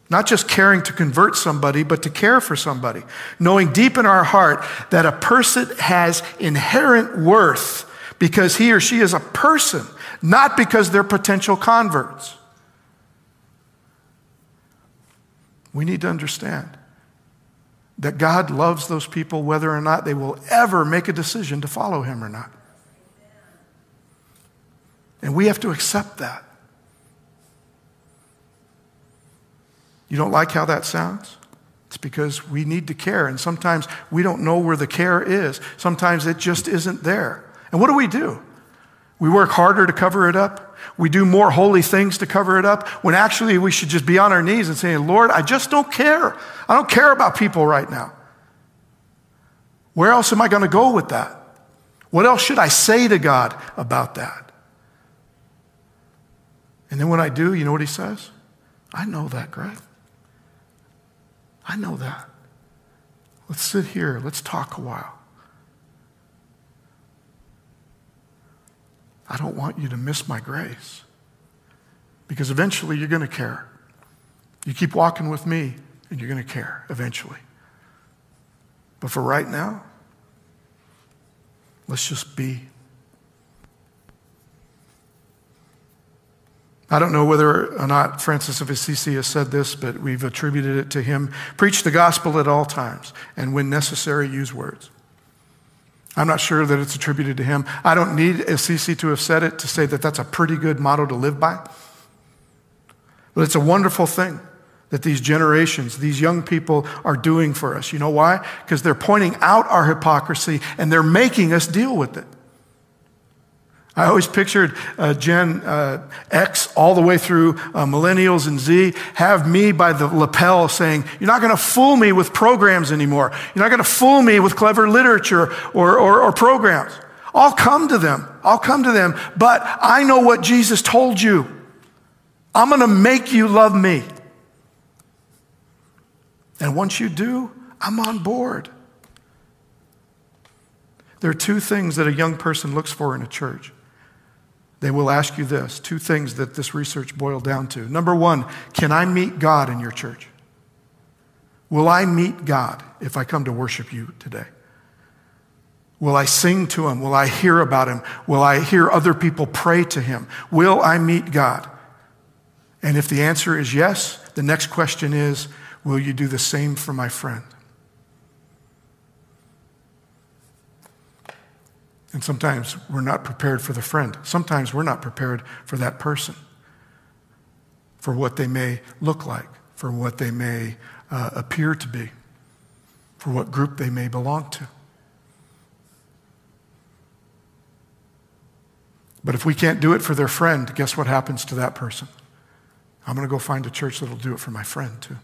S1: Not just caring to convert somebody, but to care for somebody. Knowing deep in our heart that a person has inherent worth because he or she is a person, not because they're potential converts. We need to understand that God loves those people whether or not they will ever make a decision to follow Him or not. And we have to accept that. You don't like how that sounds? It's because we need to care, and sometimes we don't know where the care is. Sometimes it just isn't there. And what do we do? We work harder to cover it up. We do more holy things to cover it up when actually we should just be on our knees and say, Lord, I just don't care. I don't care about people right now. Where else am I going to go with that? What else should I say to God about that? And then when I do, you know what he says? I know that, Greg. I know that. Let's sit here. Let's talk a while. I don't want you to miss my grace. Because eventually you're going to care. You keep walking with me, and you're going to care eventually. But for right now, let's just be. I don't know whether or not Francis of Assisi has said this, but we've attributed it to him. Preach the gospel at all times, and when necessary, use words. I'm not sure that it's attributed to him. I don't need Assisi to have said it to say that that's a pretty good motto to live by. But it's a wonderful thing that these generations, these young people are doing for us. You know why? Because they're pointing out our hypocrisy and they're making us deal with it. I always pictured uh, Gen uh, X all the way through uh, millennials and Z have me by the lapel saying, You're not going to fool me with programs anymore. You're not going to fool me with clever literature or, or, or programs. I'll come to them. I'll come to them. But I know what Jesus told you. I'm going to make you love me. And once you do, I'm on board. There are two things that a young person looks for in a church they will ask you this two things that this research boiled down to. Number one, can I meet God in your church? Will I meet God if I come to worship you today? Will I sing to him? Will I hear about him? Will I hear other people pray to him? Will I meet God? And if the answer is yes, the next question is, will you do the same for my friend? And sometimes we're not prepared for the friend. Sometimes we're not prepared for that person, for what they may look like, for what they may uh, appear to be, for what group they may belong to. But if we can't do it for their friend, guess what happens to that person? I'm going to go find a church that'll do it for my friend too.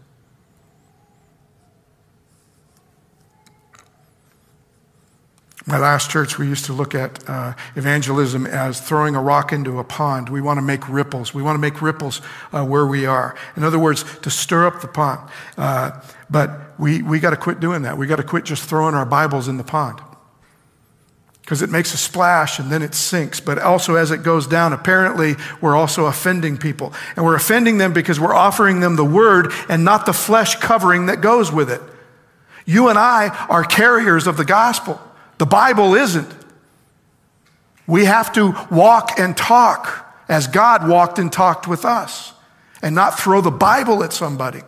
S1: My last church, we used to look at uh, evangelism as throwing a rock into a pond. We want to make ripples. We want to make ripples uh, where we are. In other words, to stir up the pond. Uh, but we, we got to quit doing that. We got to quit just throwing our Bibles in the pond. Because it makes a splash and then it sinks. But also, as it goes down, apparently we're also offending people. And we're offending them because we're offering them the word and not the flesh covering that goes with it. You and I are carriers of the gospel. The Bible isn't. We have to walk and talk as God walked and talked with us and not throw the Bible at somebody.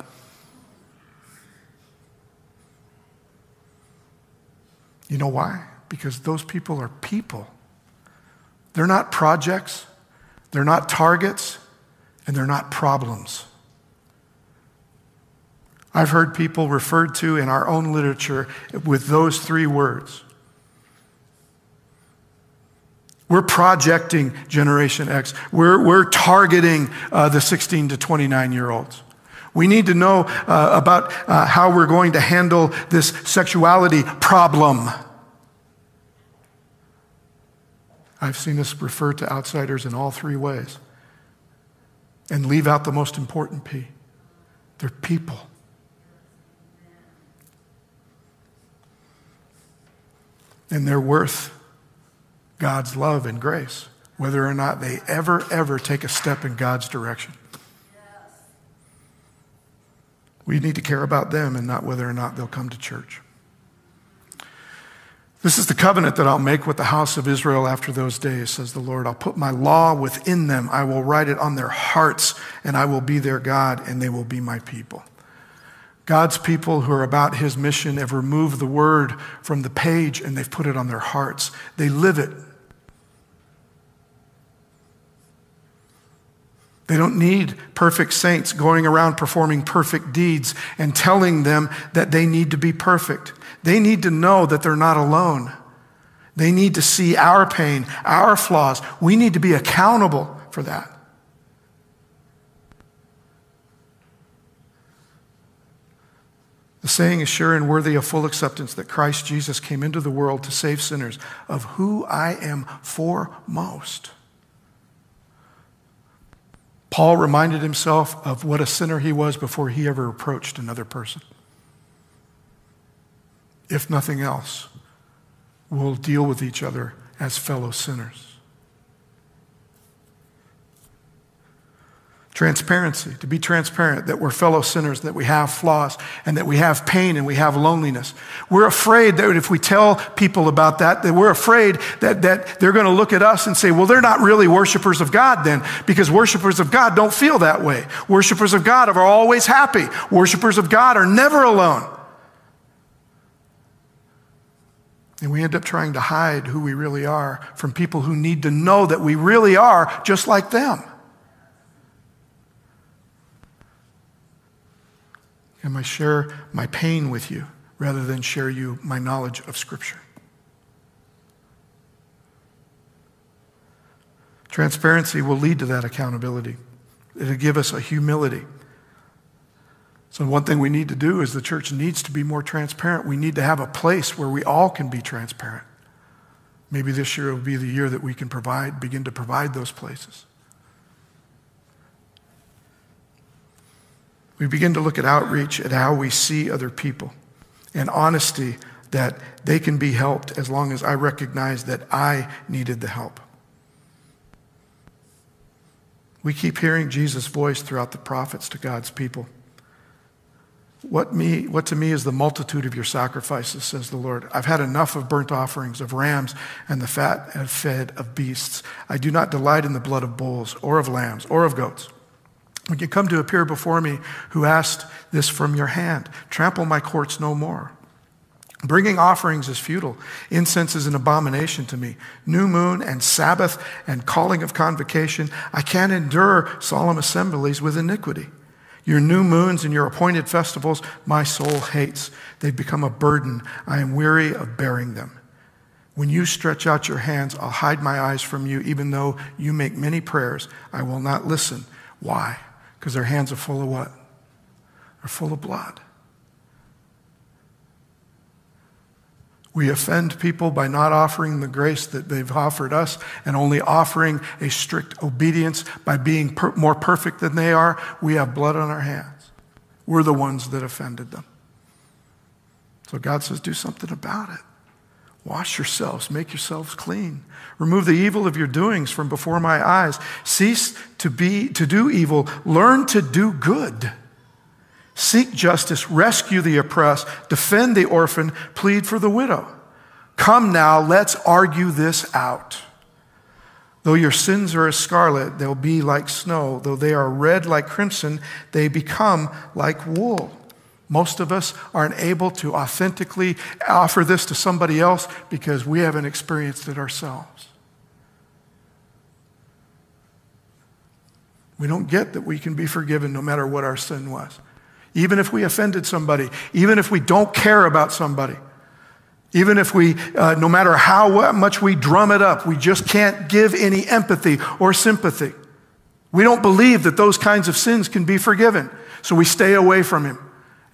S1: You know why? Because those people are people. They're not projects, they're not targets, and they're not problems. I've heard people referred to in our own literature with those three words we're projecting Generation X. We're, we're targeting uh, the 16 to 29 year olds. We need to know uh, about uh, how we're going to handle this sexuality problem. I've seen us refer to outsiders in all three ways and leave out the most important P. They're people. And they're worth God's love and grace, whether or not they ever, ever take a step in God's direction. We need to care about them and not whether or not they'll come to church. This is the covenant that I'll make with the house of Israel after those days, says the Lord. I'll put my law within them. I will write it on their hearts, and I will be their God, and they will be my people. God's people who are about his mission have removed the word from the page and they've put it on their hearts. They live it. They don't need perfect saints going around performing perfect deeds and telling them that they need to be perfect. They need to know that they're not alone. They need to see our pain, our flaws. We need to be accountable for that. The saying is sure and worthy of full acceptance that Christ Jesus came into the world to save sinners, of who I am foremost. Paul reminded himself of what a sinner he was before he ever approached another person. If nothing else, we'll deal with each other as fellow sinners. Transparency, to be transparent that we're fellow sinners, that we have flaws, and that we have pain and we have loneliness. We're afraid that if we tell people about that, that we're afraid that, that they're going to look at us and say, well, they're not really worshipers of God then, because worshipers of God don't feel that way. Worshipers of God are always happy. Worshipers of God are never alone. And we end up trying to hide who we really are from people who need to know that we really are just like them. Am I share my pain with you rather than share you my knowledge of Scripture? Transparency will lead to that accountability. It'll give us a humility. So, one thing we need to do is the church needs to be more transparent. We need to have a place where we all can be transparent. Maybe this year will be the year that we can provide, begin to provide those places. We begin to look at outreach at how we see other people and honesty that they can be helped as long as I recognize that I needed the help. We keep hearing Jesus' voice throughout the prophets to God's people. What, me, what to me is the multitude of your sacrifices, says the Lord. I've had enough of burnt offerings, of rams, and the fat and fed of beasts. I do not delight in the blood of bulls, or of lambs, or of goats. When you come to appear before me, who asked this from your hand, trample my courts no more. Bringing offerings is futile. Incense is an abomination to me. New moon and Sabbath and calling of convocation. I can't endure solemn assemblies with iniquity. Your new moons and your appointed festivals, my soul hates. They've become a burden. I am weary of bearing them. When you stretch out your hands, I'll hide my eyes from you. Even though you make many prayers, I will not listen. Why? Because their hands are full of what? They're full of blood. We offend people by not offering the grace that they've offered us and only offering a strict obedience by being per- more perfect than they are. We have blood on our hands. We're the ones that offended them. So God says, do something about it. Wash yourselves, make yourselves clean. Remove the evil of your doings from before my eyes. Cease to be to do evil, learn to do good. Seek justice, rescue the oppressed, defend the orphan, plead for the widow. Come now, let's argue this out. Though your sins are as scarlet, they'll be like snow. Though they are red like crimson, they become like wool. Most of us aren't able to authentically offer this to somebody else because we haven't experienced it ourselves. We don't get that we can be forgiven no matter what our sin was. Even if we offended somebody, even if we don't care about somebody, even if we, uh, no matter how much we drum it up, we just can't give any empathy or sympathy. We don't believe that those kinds of sins can be forgiven, so we stay away from Him.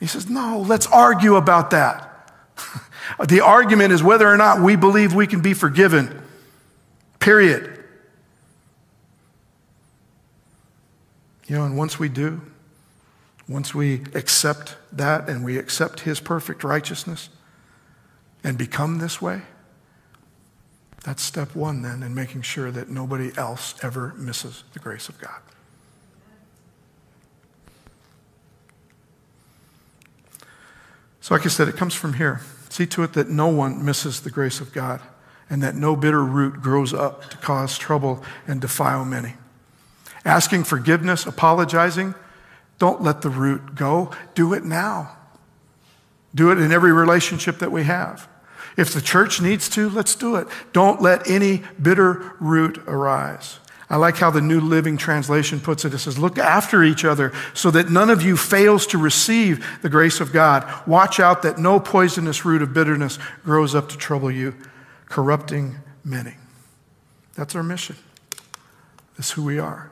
S1: He says, No, let's argue about that. the argument is whether or not we believe we can be forgiven. Period. You know, and once we do, once we accept that and we accept His perfect righteousness and become this way, that's step one then in making sure that nobody else ever misses the grace of God. So, like I said, it comes from here. See to it that no one misses the grace of God and that no bitter root grows up to cause trouble and defile many. Asking forgiveness, apologizing, don't let the root go. Do it now. Do it in every relationship that we have. If the church needs to, let's do it. Don't let any bitter root arise. I like how the New Living Translation puts it. It says, Look after each other so that none of you fails to receive the grace of God. Watch out that no poisonous root of bitterness grows up to trouble you, corrupting many. That's our mission. That's who we are.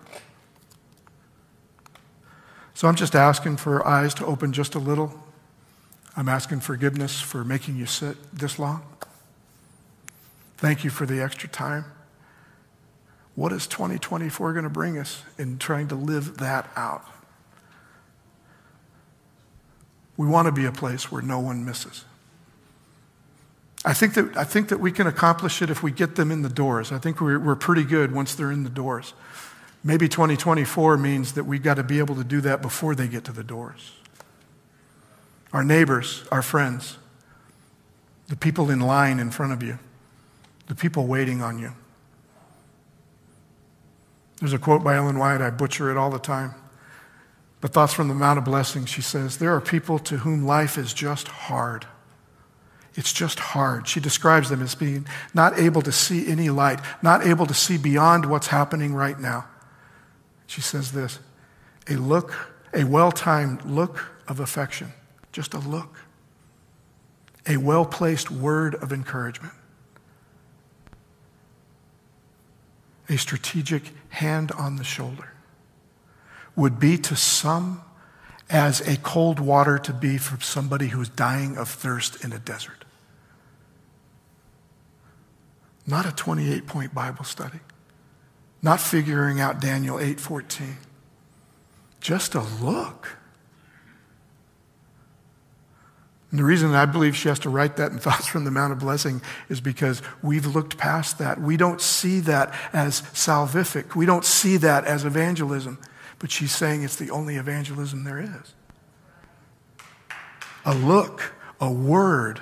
S1: So I'm just asking for eyes to open just a little. I'm asking forgiveness for making you sit this long. Thank you for the extra time. What is 2024 going to bring us in trying to live that out? We want to be a place where no one misses. I think that, I think that we can accomplish it if we get them in the doors. I think we're, we're pretty good once they're in the doors. Maybe 2024 means that we've got to be able to do that before they get to the doors. Our neighbors, our friends, the people in line in front of you, the people waiting on you. There's a quote by Ellen White, I butcher it all the time. But Thoughts from the Mount of Blessing, she says, There are people to whom life is just hard. It's just hard. She describes them as being not able to see any light, not able to see beyond what's happening right now. She says this a look, a well timed look of affection, just a look, a well placed word of encouragement, a strategic hand on the shoulder would be to some as a cold water to be for somebody who's dying of thirst in a desert. Not a 28 point Bible study, not figuring out Daniel 8:14. Just a look. And the reason I believe she has to write that in Thoughts from the Mount of Blessing is because we've looked past that. We don't see that as salvific. We don't see that as evangelism. But she's saying it's the only evangelism there is. A look, a word,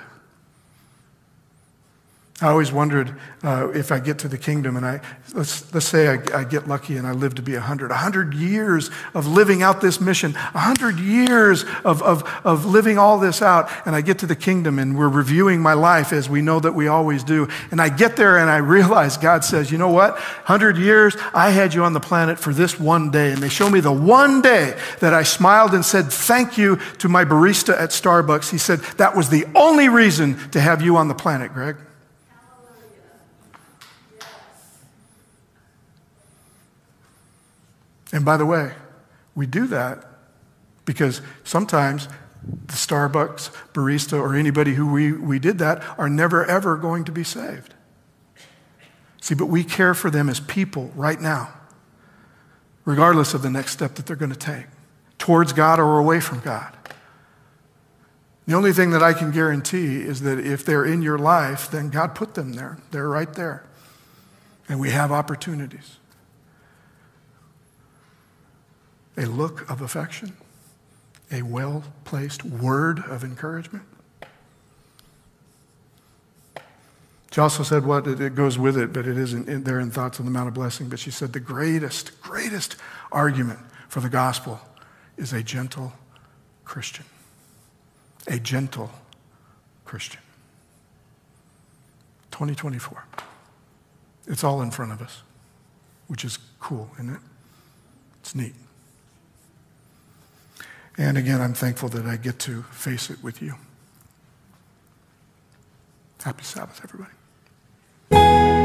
S1: I always wondered uh, if I get to the kingdom and I, let's, let's say I, I get lucky and I live to be 100. 100 years of living out this mission, 100 years of, of, of living all this out, and I get to the kingdom and we're reviewing my life as we know that we always do. And I get there and I realize God says, you know what? 100 years, I had you on the planet for this one day. And they show me the one day that I smiled and said, thank you to my barista at Starbucks. He said, that was the only reason to have you on the planet, Greg. And by the way, we do that because sometimes the Starbucks barista or anybody who we, we did that are never ever going to be saved. See, but we care for them as people right now, regardless of the next step that they're going to take towards God or away from God. The only thing that I can guarantee is that if they're in your life, then God put them there. They're right there. And we have opportunities. A look of affection, a well placed word of encouragement. She also said what it goes with it, but it isn't there in Thoughts on the Mount of Blessing. But she said the greatest, greatest argument for the gospel is a gentle Christian. A gentle Christian. 2024. It's all in front of us, which is cool, isn't it? It's neat. And again, I'm thankful that I get to face it with you. Happy Sabbath, everybody.